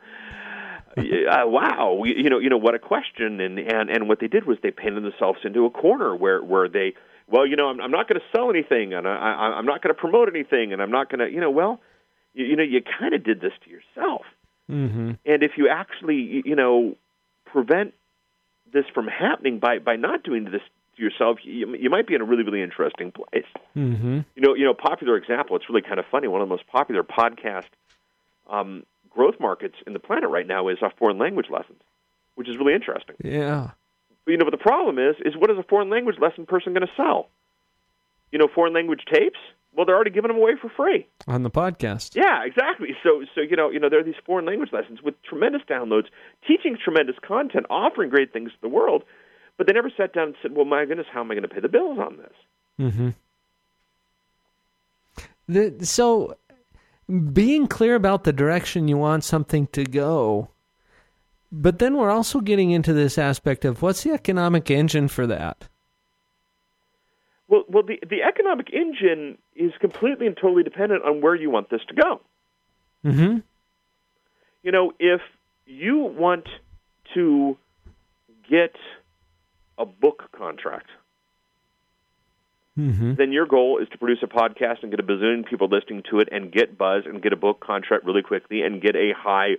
Uh, wow, you know, you know what a question, and and and what they did was they painted themselves into a corner where where they, well, you know, I'm, I'm not going to sell anything, and I, I, I'm not going to promote anything, and I'm not going to, you know, well, you, you know, you kind of did this to yourself, Mm-hmm. and if you actually, you- know, prevent this from happening by by not doing this yourself, you, you might be in a really really interesting place. Mm-hmm. You know, you know, popular example. It's really kind of funny. One of the most popular podcast um, growth markets in the planet right now is uh, foreign language lessons, which is really interesting. Yeah. But, you know, but the problem is, is what is a foreign language lesson person going to sell? You know, foreign language tapes. Well, they're already giving them away for free. On the podcast. Yeah, exactly. So, so you know, you know, there are these foreign language lessons with tremendous downloads, teaching tremendous content, offering great things to the world, but they never sat down and said, "Well, my goodness, how am I going to pay the bills on this?" Mm-hmm. The, so, being clear about the direction you want something to go, but then we're also getting into this aspect of what's the economic engine for that? Well, well, the the economic engine is completely and totally dependent on where you want this to go. Mm-hmm. You know, if you want to get a book contract, Mm-hmm. then your goal is to produce a podcast and get a bazillion people listening to it and get buzz and get a book contract really quickly and get a high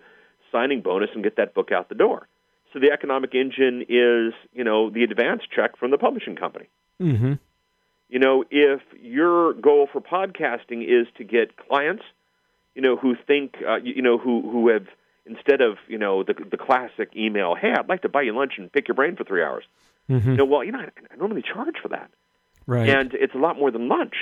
signing bonus and get that book out the door. So the economic engine is, you know, the advance check from the publishing company. Mm-hmm. You know, if your goal for podcasting is to get clients, you know, who think, uh, you, you know, who who have instead of you know the the classic email, hey, I'd like to buy you lunch and pick your brain for three hours. Mm-hmm. You know, well, you know, I, I normally charge for that, Right. and it's a lot more than lunch.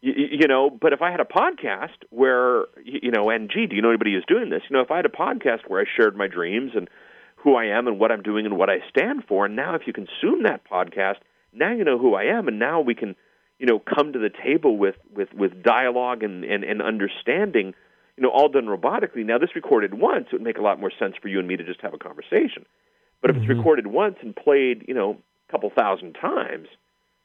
You, you know, but if I had a podcast where you know, and gee, do you know anybody who's doing this? You know, if I had a podcast where I shared my dreams and who I am and what I'm doing and what I stand for, and now if you consume that podcast, now you know who I am, and now we can, you know, come to the table with with with dialogue and and, and understanding, you know, all done robotically. Now this recorded once, it would make a lot more sense for you and me to just have a conversation. But if it's Mhm. recorded once and played, you know, a couple thousand times,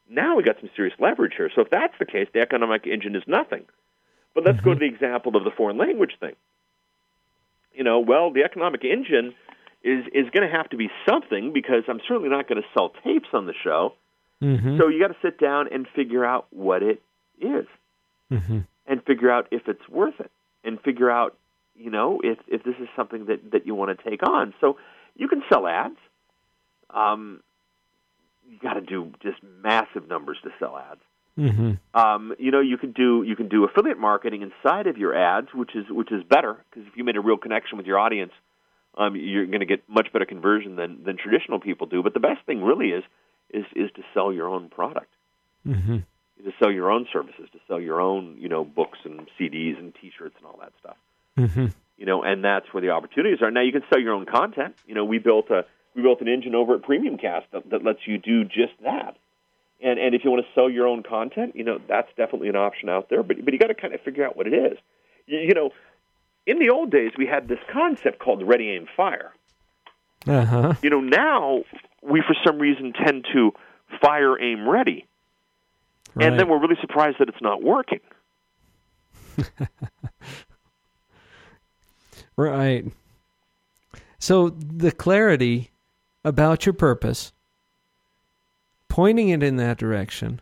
now we got some serious leverage here. So if that's the case, the economic engine is nothing. But let's go to the example of the foreign language thing. You know, well, the economic engine is is going to have to be something because I'm certainly not going to sell tapes on the show. Mm-hmm. So you got to sit down and figure out what it is mm-hmm. and figure out if it's worth it and figure out, you know, if if this is something that that you want to take on. So you can sell ads. Um, you got to do just massive numbers to sell ads. Mm-hmm. Um, you know, you can do you can do affiliate marketing inside of your ads, which is which is better because if you made a real connection with your audience, um, you're going to get much better conversion than than traditional people do. But the best thing really is is is to sell your own product, Mm-hmm. to sell your own services, to sell your own you know books and CDs and T-shirts and all that stuff. Mm-hmm. You know, and that's where the opportunities are. Now you can sell your own content. You know, we built a we built an engine over at PremiumCast that, that lets you do just that. And and if you want to sell your own content, you know, that's definitely an option out there. But but you got to kind of figure out what it is. You, you know, in the old days we had this concept called ready aim fire. Uh huh. You know, now we for some reason tend to fire aim ready. Right. And then we're really surprised that it's not working. Right. So the clarity about your purpose, pointing it in that direction.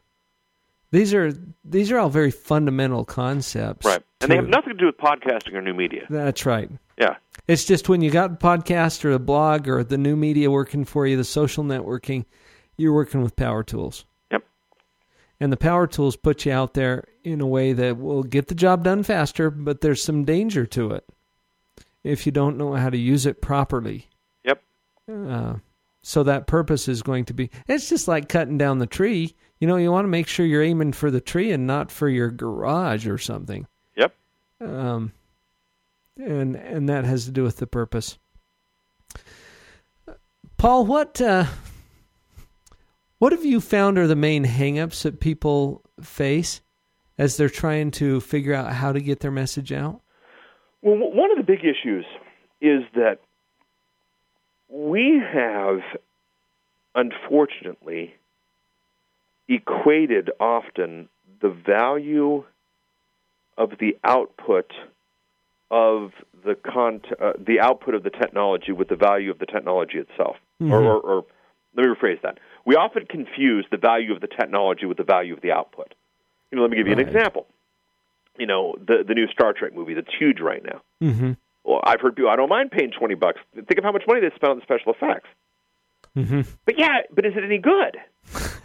These are these are all very fundamental concepts. Right. And they have nothing to do with podcasting or new media. That's right. Yeah. It's just when you got a podcast or a blog or the new media working for you, the social networking, you're working with power tools. Yep. And the power tools put you out there in a way that will get the job done faster, but there's some danger to it if you don't know how to use it properly. Yep. Uh, so that purpose is going to be it's just like cutting down the tree. You know, you want to make sure you're aiming for the tree and not for your garage or something. Yep. Um, and and that has to do with the purpose. Paul, what uh, what have you found are the main hangups that people face as they're trying to figure out how to get their message out? Well, one of the big issues is that we have, unfortunately, equated often the value of the output of the con- uh, the output of the technology with the value of the technology itself. Or, Mhm. or, or let me rephrase that. We often confuse the value of the technology with the value of the output. You know, let me give you an example. You know, the the new Star Trek movie that's huge right now. Mm-hmm. Well, I've heard people. I don't mind paying twenty bucks. Think of how much money they spent on the special effects. Mm-hmm. But yeah, but is it any good?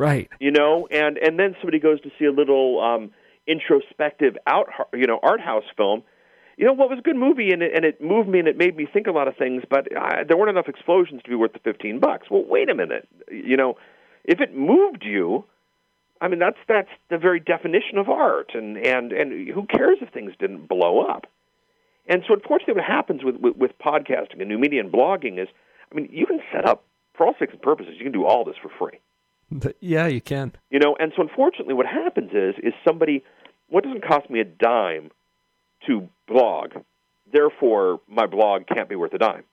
Right. You know, and and then somebody goes to see a little um, introspective out, you know, art house film. You know, what was a good movie, and it, and it moved me, and it made me think a lot of things. But uh, there weren't enough explosions to be worth the fifteen bucks. Well, wait a minute. You know, if it moved you, I mean, that's that's the very definition of art. And and and who cares if things didn't blow up? And so, unfortunately, what happens with, with, with podcasting and new media and blogging is, I mean, you can set up for all sorts of purposes, you can do all this for free. But yeah, you can. You know, and so unfortunately, what happens is is somebody what doesn't cost me a dime to blog, therefore my blog can't be worth a dime.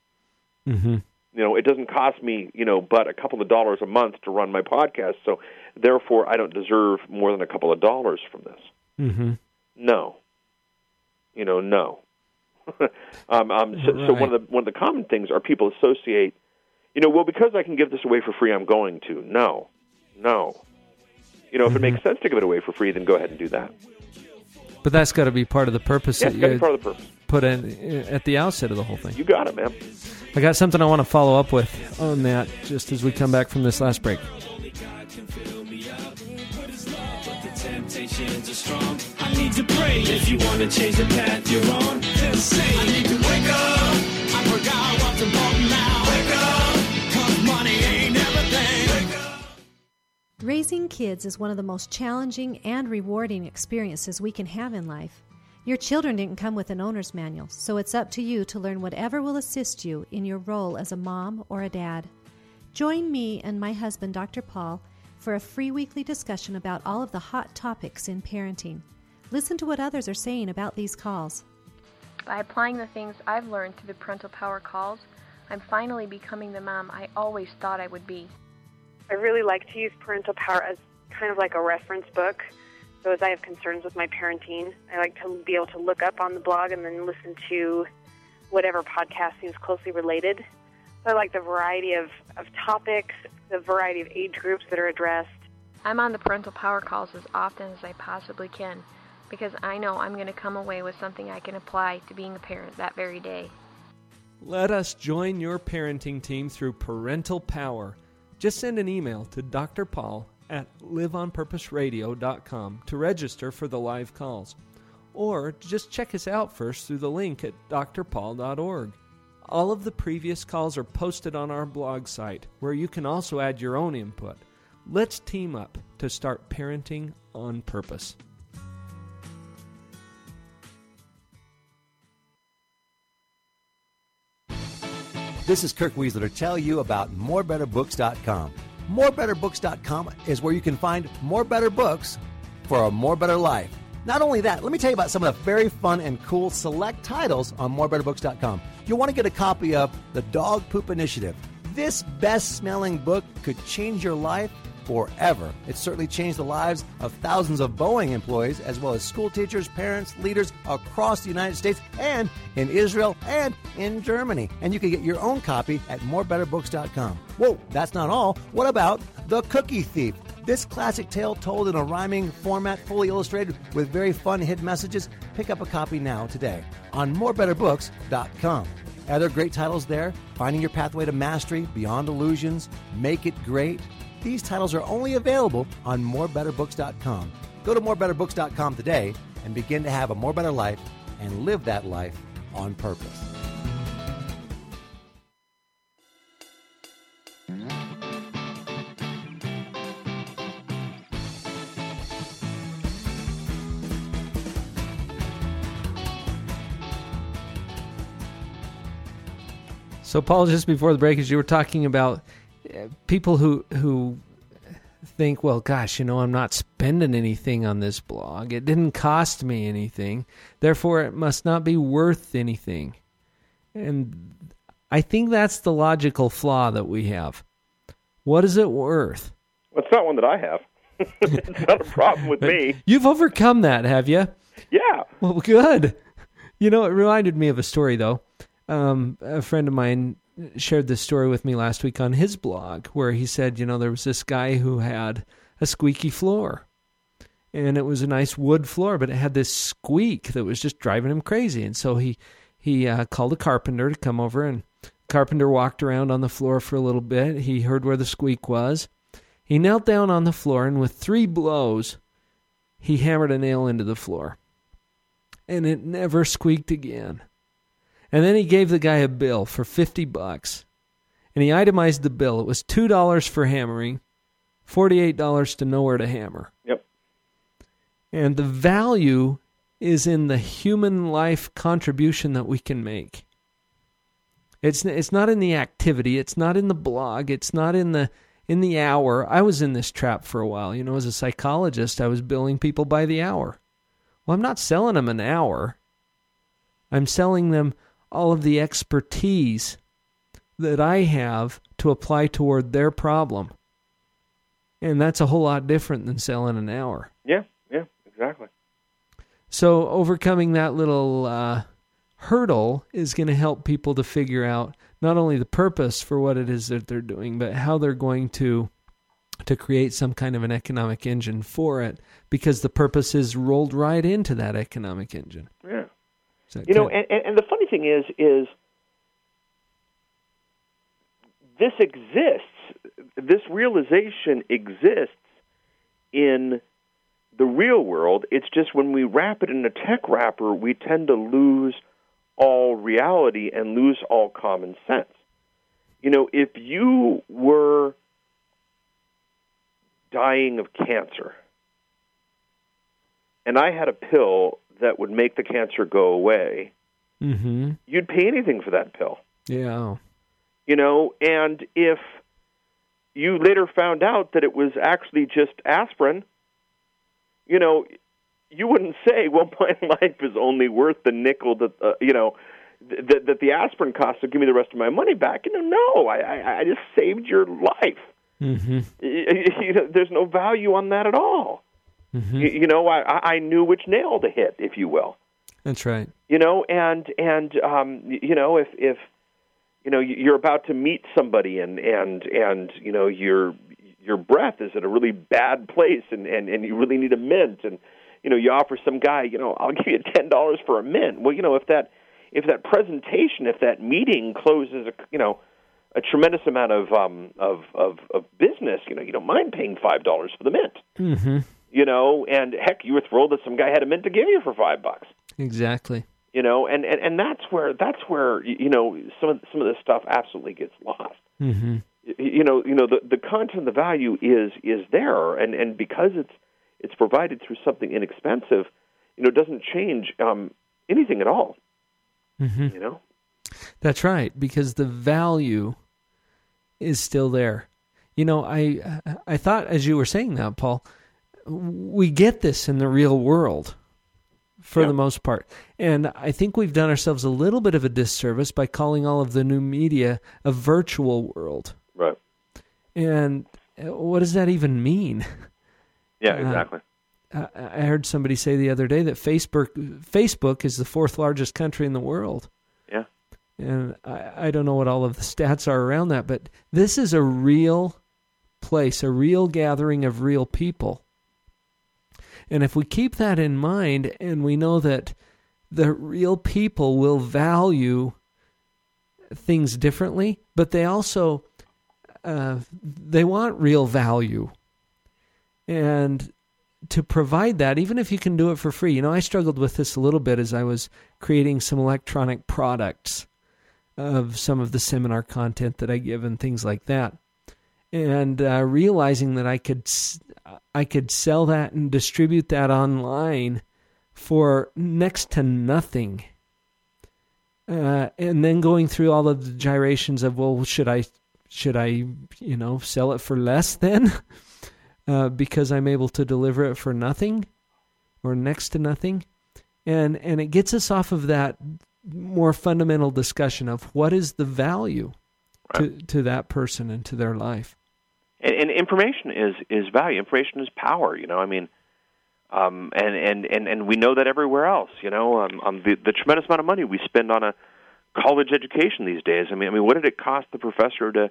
Mm-hmm. You know, it doesn't cost me you know but a couple of dollars a month to run my podcast, so therefore I don't deserve more than a couple of dollars from this. Mm-hmm. No, you know, no. um, um, so, so one of the one of the common things are people associate, you know, well because I can give this away for free, I'm going to. No, no. You know, if it makes sense to give it away for free, then go ahead and do that. But that's got to be part of the purpose Yeah, that it's gotta be part of the purpose. Put in uh, at the outset of the whole thing. You got it, man. I got something I want to follow up with on that just as we come back from this last break. Temptations are strong. I need to pray if you want to change the path you're on. Just say, I need to wake up. I forgot what's important now. Wake up, cause money ain't everything. Wake up. Raising kids is one of the most challenging and rewarding experiences we can have in life. Your children didn't come with an owner's manual, so it's up to you to learn whatever will assist you in your role as a mom or a dad. Join me and my husband, Dr. Paul, for a free weekly discussion about all of the hot topics in parenting. Listen to what others are saying about these calls. By applying the things I've learned through the parental power calls, I'm finally becoming the mom I always thought I would be. I really like to use parental power as kind of like a reference book. So as I have concerns with my parenting, I like to be able to look up on the blog and then listen to whatever podcast seems closely related. So I like the variety of, of topics, the variety of age groups that are addressed. I'm on the parental power calls as often as I possibly can because I know I'm going to come away with something I can apply to being a parent that very day. Let us join your parenting team through Parental Power. Just send an email to Dr. At liveonpurposeradio.com to register for the live calls. Or just check us out first through the link at drpaul.org. All of the previous calls are posted on our blog site, where you can also add your own input. Let's team up to start parenting on purpose. This is Kirk Weisler to tell you about morebetterbooks.com. Morebetterbooks.com is where you can find more better books for a more better life. Not only that, let me tell you about some of the very fun and cool select titles on morebetterbooks.com. You'll want to get a copy of The Dog Poop Initiative. This best smelling book could change your life forever. It certainly changed the lives of thousands of Boeing employees, as well as school teachers, parents, leaders across the United States and in Israel and in Germany. And you can get your own copy at morebetterbooks.com. Whoa, that's not all. What about The Cookie Thief? This classic tale told in a rhyming format, fully illustrated with very fun hidden messages. Pick up a copy now today on morebetterbooks.com. Other great titles there? Finding Your Pathway to Mastery, Beyond Illusions, Make It Great. These titles are only available on morebetterbooks.com. Go to morebetterbooks.com today and begin to have a more better life and live that life on purpose. So, Paul, just before the break, as you were talking about people who who think, well, gosh, you know, I'm not spending anything on this blog. It didn't cost me anything, therefore, it must not be worth anything. And I think that's the logical flaw that we have. What is it worth? Well, it's not one that I have. it's not a problem with me. You've overcome that, have you? Yeah. Well, good. You know, it reminded me of a story, though. Um, a friend of mine shared this story with me last week on his blog, where he said, you know, there was this guy who had a squeaky floor. And it was a nice wood floor, but it had this squeak that was just driving him crazy. And so he he uh, called a carpenter to come over, and carpenter walked around on the floor for a little bit. He heard where the squeak was. He knelt down on the floor, and with three blows, he hammered a nail into the floor. And it never squeaked again. And then he gave the guy a bill for 50 bucks. And he itemized the bill. It was $2 for hammering, $48 to nowhere to hammer. Yep. And the value is in the human life contribution that we can make. It's it's not in the activity, it's not in the blog, it's not in the in the hour. I was in this trap for a while. You know, as a psychologist, I was billing people by the hour. Well, I'm not selling them an hour. I'm selling them all of the expertise that I have to apply toward their problem. And that's a whole lot different than selling an hour. Yeah, yeah, exactly. So overcoming that little uh, hurdle is going to help people to figure out not only the purpose for what it is that they're doing, but how they're going to to create some kind of an economic engine for it, because the purpose is rolled right into that economic engine. Yeah. You know, and, and, and the funny thing is, is this exists. This realization exists in the real world. It's just when we wrap it in a tech wrapper, we tend to lose all reality and lose all common sense. You know, if you were dying of cancer and I had a pill that would make the cancer go away, mm-hmm. you'd pay anything for that pill. Yeah. You know, and if you later found out that it was actually just aspirin, you know, you wouldn't say, "Well, my life is only worth the nickel that uh, you know that that the aspirin costs to give me the rest of my money back." You know, no, I I, I just saved your life. Mm-hmm. You know, there's no value on that at all. Mm-hmm. You, you know, I I knew which nail to hit, if you will. That's right. You know, and and um, you know, if if you know you're about to meet somebody and and and you know your your breath is at a really bad place and and and you really need a mint and you know you offer some guy you know I'll give you ten dollars for a mint well you know if that if that presentation if that meeting closes a you know a tremendous amount of um of of of business you know you don't mind paying five dollars for the mint Mm-hmm. You know and heck you were thrilled that some guy had a mint to give you for five bucks Exactly. you know and and and that's where that's where you know some of some of this stuff absolutely gets lost Mm-hmm. You know you know the the content the value is is there and and because it's it's provided through something inexpensive you know doesn't change um anything at all Mm-hmm. you know That's right, because the value is still there. You know, I I thought as you were saying that, Paul, we get this in the real world for Yeah. the most part. And I think we've done ourselves a little bit of a disservice by calling all of the new media a virtual world. Right. And uh, what does that even mean? Yeah, Uh, exactly. I I heard somebody say the other day that Facebook Facebook is the fourth largest country in the world. Yeah. And I, I don't know what all of the stats are around that, but this is a real place, a real gathering of real people. And if we keep that in mind and we know that the real people will value things differently, but they also uh, they want real value. And to provide that, even if you can do it for free, you know, I struggled with this a little bit as I was creating some electronic products of some of the seminar content that I give and things like that, and uh, realizing that I could I could sell that and distribute that online for next to nothing. Uh, and then going through all of the gyrations of well, should I should I you know sell it for less then? uh, because I'm able to deliver it for nothing or next to nothing. And and it gets us off of that more fundamental discussion of what is the value to, to that person and to their life. And, and information is is value. Information is power. You know, I mean, um, and and and and we know that everywhere else. You know, um, um, the the tremendous amount of money we spend on a college education these days. I mean, I mean, what did it cost the professor to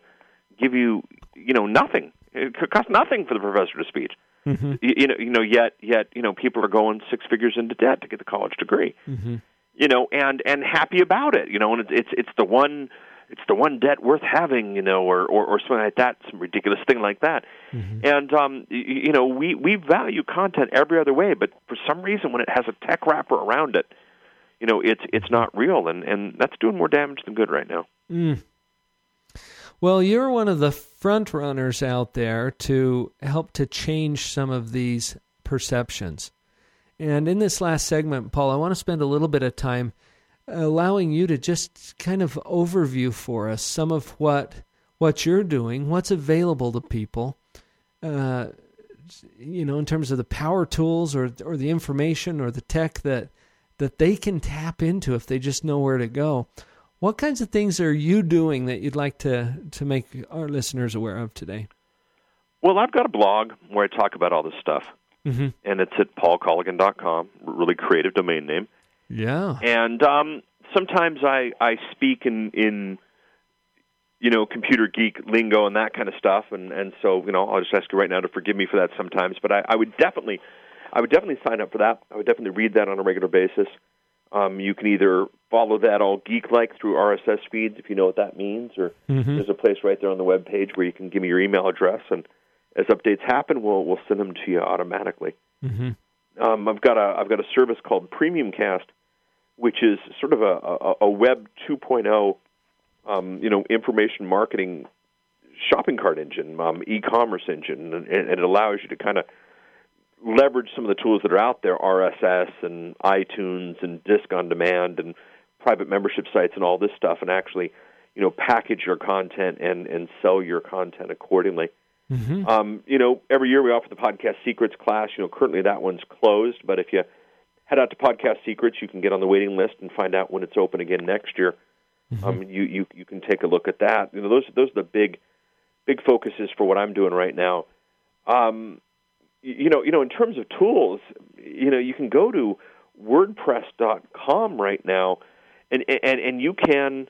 give you, you know, nothing? It could cost nothing for the professor to speak. Mm-hmm. You, you know, you know, yet yet you know, people are going six figures into debt to get the college degree. Mm-hmm. You know, and and happy about it. You know, and it's it's it's the one. It's the one debt worth having, you know, or, or, or something like that, some ridiculous thing like that. And um, y- you know, we we value content every other way, but for some reason, when it has a tech wrapper around it, you know, it's it's not real, and and that's doing more damage than good right now. Mm. Well, you're one of the front runners out there to help to change some of these perceptions. And in this last segment, Paul, I want to spend a little bit of time allowing you to just kind of overview for us some of what what you're doing, what's available to people, uh, you know, in terms of the power tools or or the information or the tech that that they can tap into if they just know where to go. What kinds of things are you doing that you'd like to to make our listeners aware of today? Well, I've got a blog where I talk about all this stuff, Mm-hmm. and it's at paulcolligan.com. Really creative domain name. Yeah. And um, sometimes I I speak in in you know computer geek lingo and that kind of stuff, and and so you know I'll just ask you right now to forgive me for that sometimes. But I, I would definitely I would definitely sign up for that. I would definitely read that on a regular basis. Um, you can either follow that all geek like through RSS feeds if you know what that means, or Mhm. there's a place right there on the web page where you can give me your email address, and as updates happen, we'll we'll send them to you automatically. Mm-hmm. Um, I've got a I've got a service called Premium Cast, which is sort of a, a, a Web 2.0, um, you know, information marketing shopping cart engine, um, e-commerce engine, and, and it allows you to kind of leverage some of the tools that are out there, RSS and iTunes and Disc on Demand and private membership sites and all this stuff, and actually, you know, package your content and and sell your content accordingly. Mm-hmm. Um, you know, every year we offer the Podcast Secrets class. You know, currently that one's closed, but if you head out to Podcast Secrets, you can get on the waiting list and find out when it's open again next year. Um, you, you you can take a look at that. You know, those those are the big big focuses for what I'm doing right now. Um, you know, you know, in terms of tools, you know, you can go to WordPress.com right now, and and and you can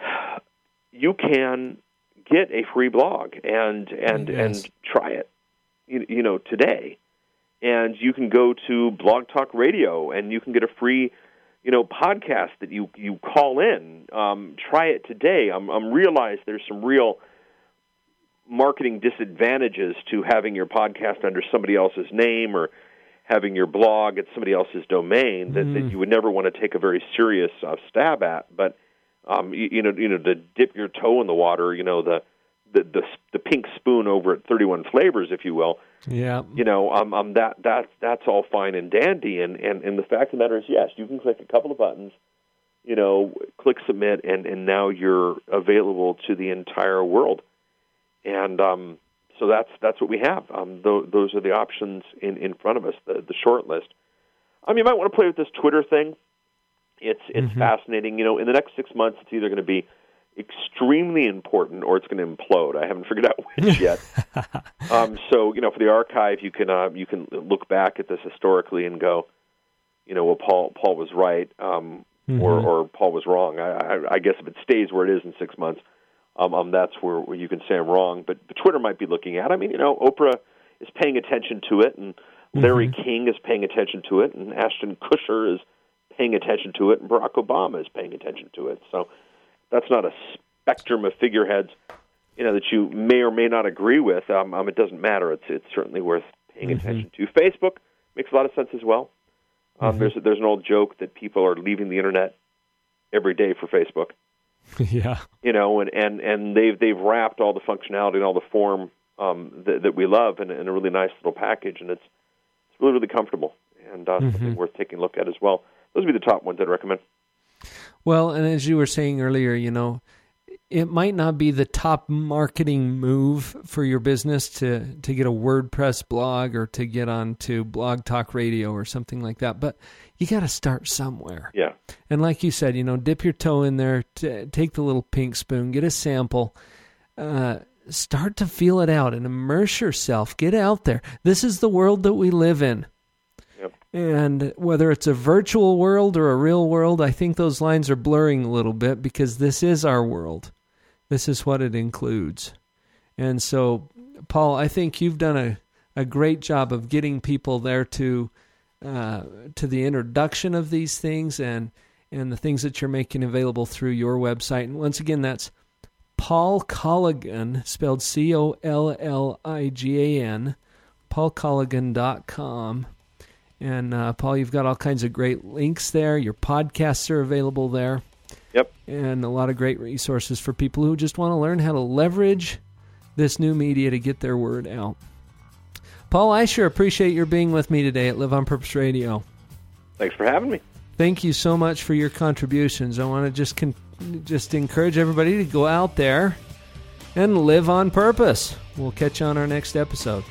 you can get a free blog and and Yes. and try it you, you know today and you can go to blog talk radio and you can get a free you know podcast that you you call in. Um, try it today. I'm i'm realize there's some real marketing disadvantages to having your podcast under somebody else's name or having your blog at somebody else's domain that, that Mm. you would never want to take a very serious uh, stab at. But um, you, you know, you know, to dip your toe in the water, you know, the the the, the pink spoon over at 31 flavors, if you will. Yeah. You know, um, um, that that that's all fine and dandy, and and and the fact of the matter is, yes, you can click a couple of buttons, you know, click submit, and and now you're available to the entire world. And um, so that's that's what we have. Um, th- those are the options in in front of us. The the short list. Um, you might want to play with this Twitter thing. It's it's Mhm. fascinating. You know, in the next six months, it's either going to be extremely important or it's going to implode. I haven't figured out which yet. um, so you know, for the archive, you can uh, you can look back at this historically and go, you know, well, Paul Paul was right, um, or Mhm. or Paul was wrong. I, I, I guess if it stays where it is in six months, um, um, that's where, where you can say I'm wrong. But, but Twitter might be looking at. I mean, you know, Oprah is paying attention to it, and Larry King is paying attention to it, and Ashton Kutcher is paying attention to it, and Barack Obama is paying attention to it. So that's not a spectrum of figureheads, you know, that you may or may not agree with. Um, um, it doesn't matter. It's it's certainly worth paying attention to. Facebook makes a lot of sense as well. Um, Mhm. There's there's an old joke that people are leaving the internet every day for Facebook yeah. you know, and and and they've they've wrapped all the functionality and all the form um, that, that we love in, in a really nice little package, and it's it's really really comfortable and uh, something Mhm. worth taking a look at as well. Those would be the top ones I'd recommend. Well, and as you were saying earlier, you know, it might not be the top marketing move for your business to to get a WordPress blog or to get onto Blog Talk Radio or something like that, but you got to start somewhere. Yeah. And like you said, you know, dip your toe in there, t- take the little pink spoon, get a sample, uh, start to feel it out and immerse yourself. Get out there. This is the world that we live in. And whether it's a virtual world or a real world, I think those lines are blurring a little bit because this is our world. This is what it includes. And so, Paul, I think you've done a, a great job of getting people there to uh, to the introduction of these things and and the things that you're making available through your website. And once again, that's Paul Colligan, spelled C O L L I G A N, paulcolligan.com. And uh, Paul, you've got all kinds of great links there. Your podcasts are available there. Yep. And a lot of great resources for people who just want to learn how to leverage this new media to get their word out. Paul, I sure appreciate your being with me today at Live on Purpose Radio. Thanks for having me. Thank you so much for your contributions. I want to just con- just encourage everybody to go out there and live on purpose. We'll catch you on our next episode.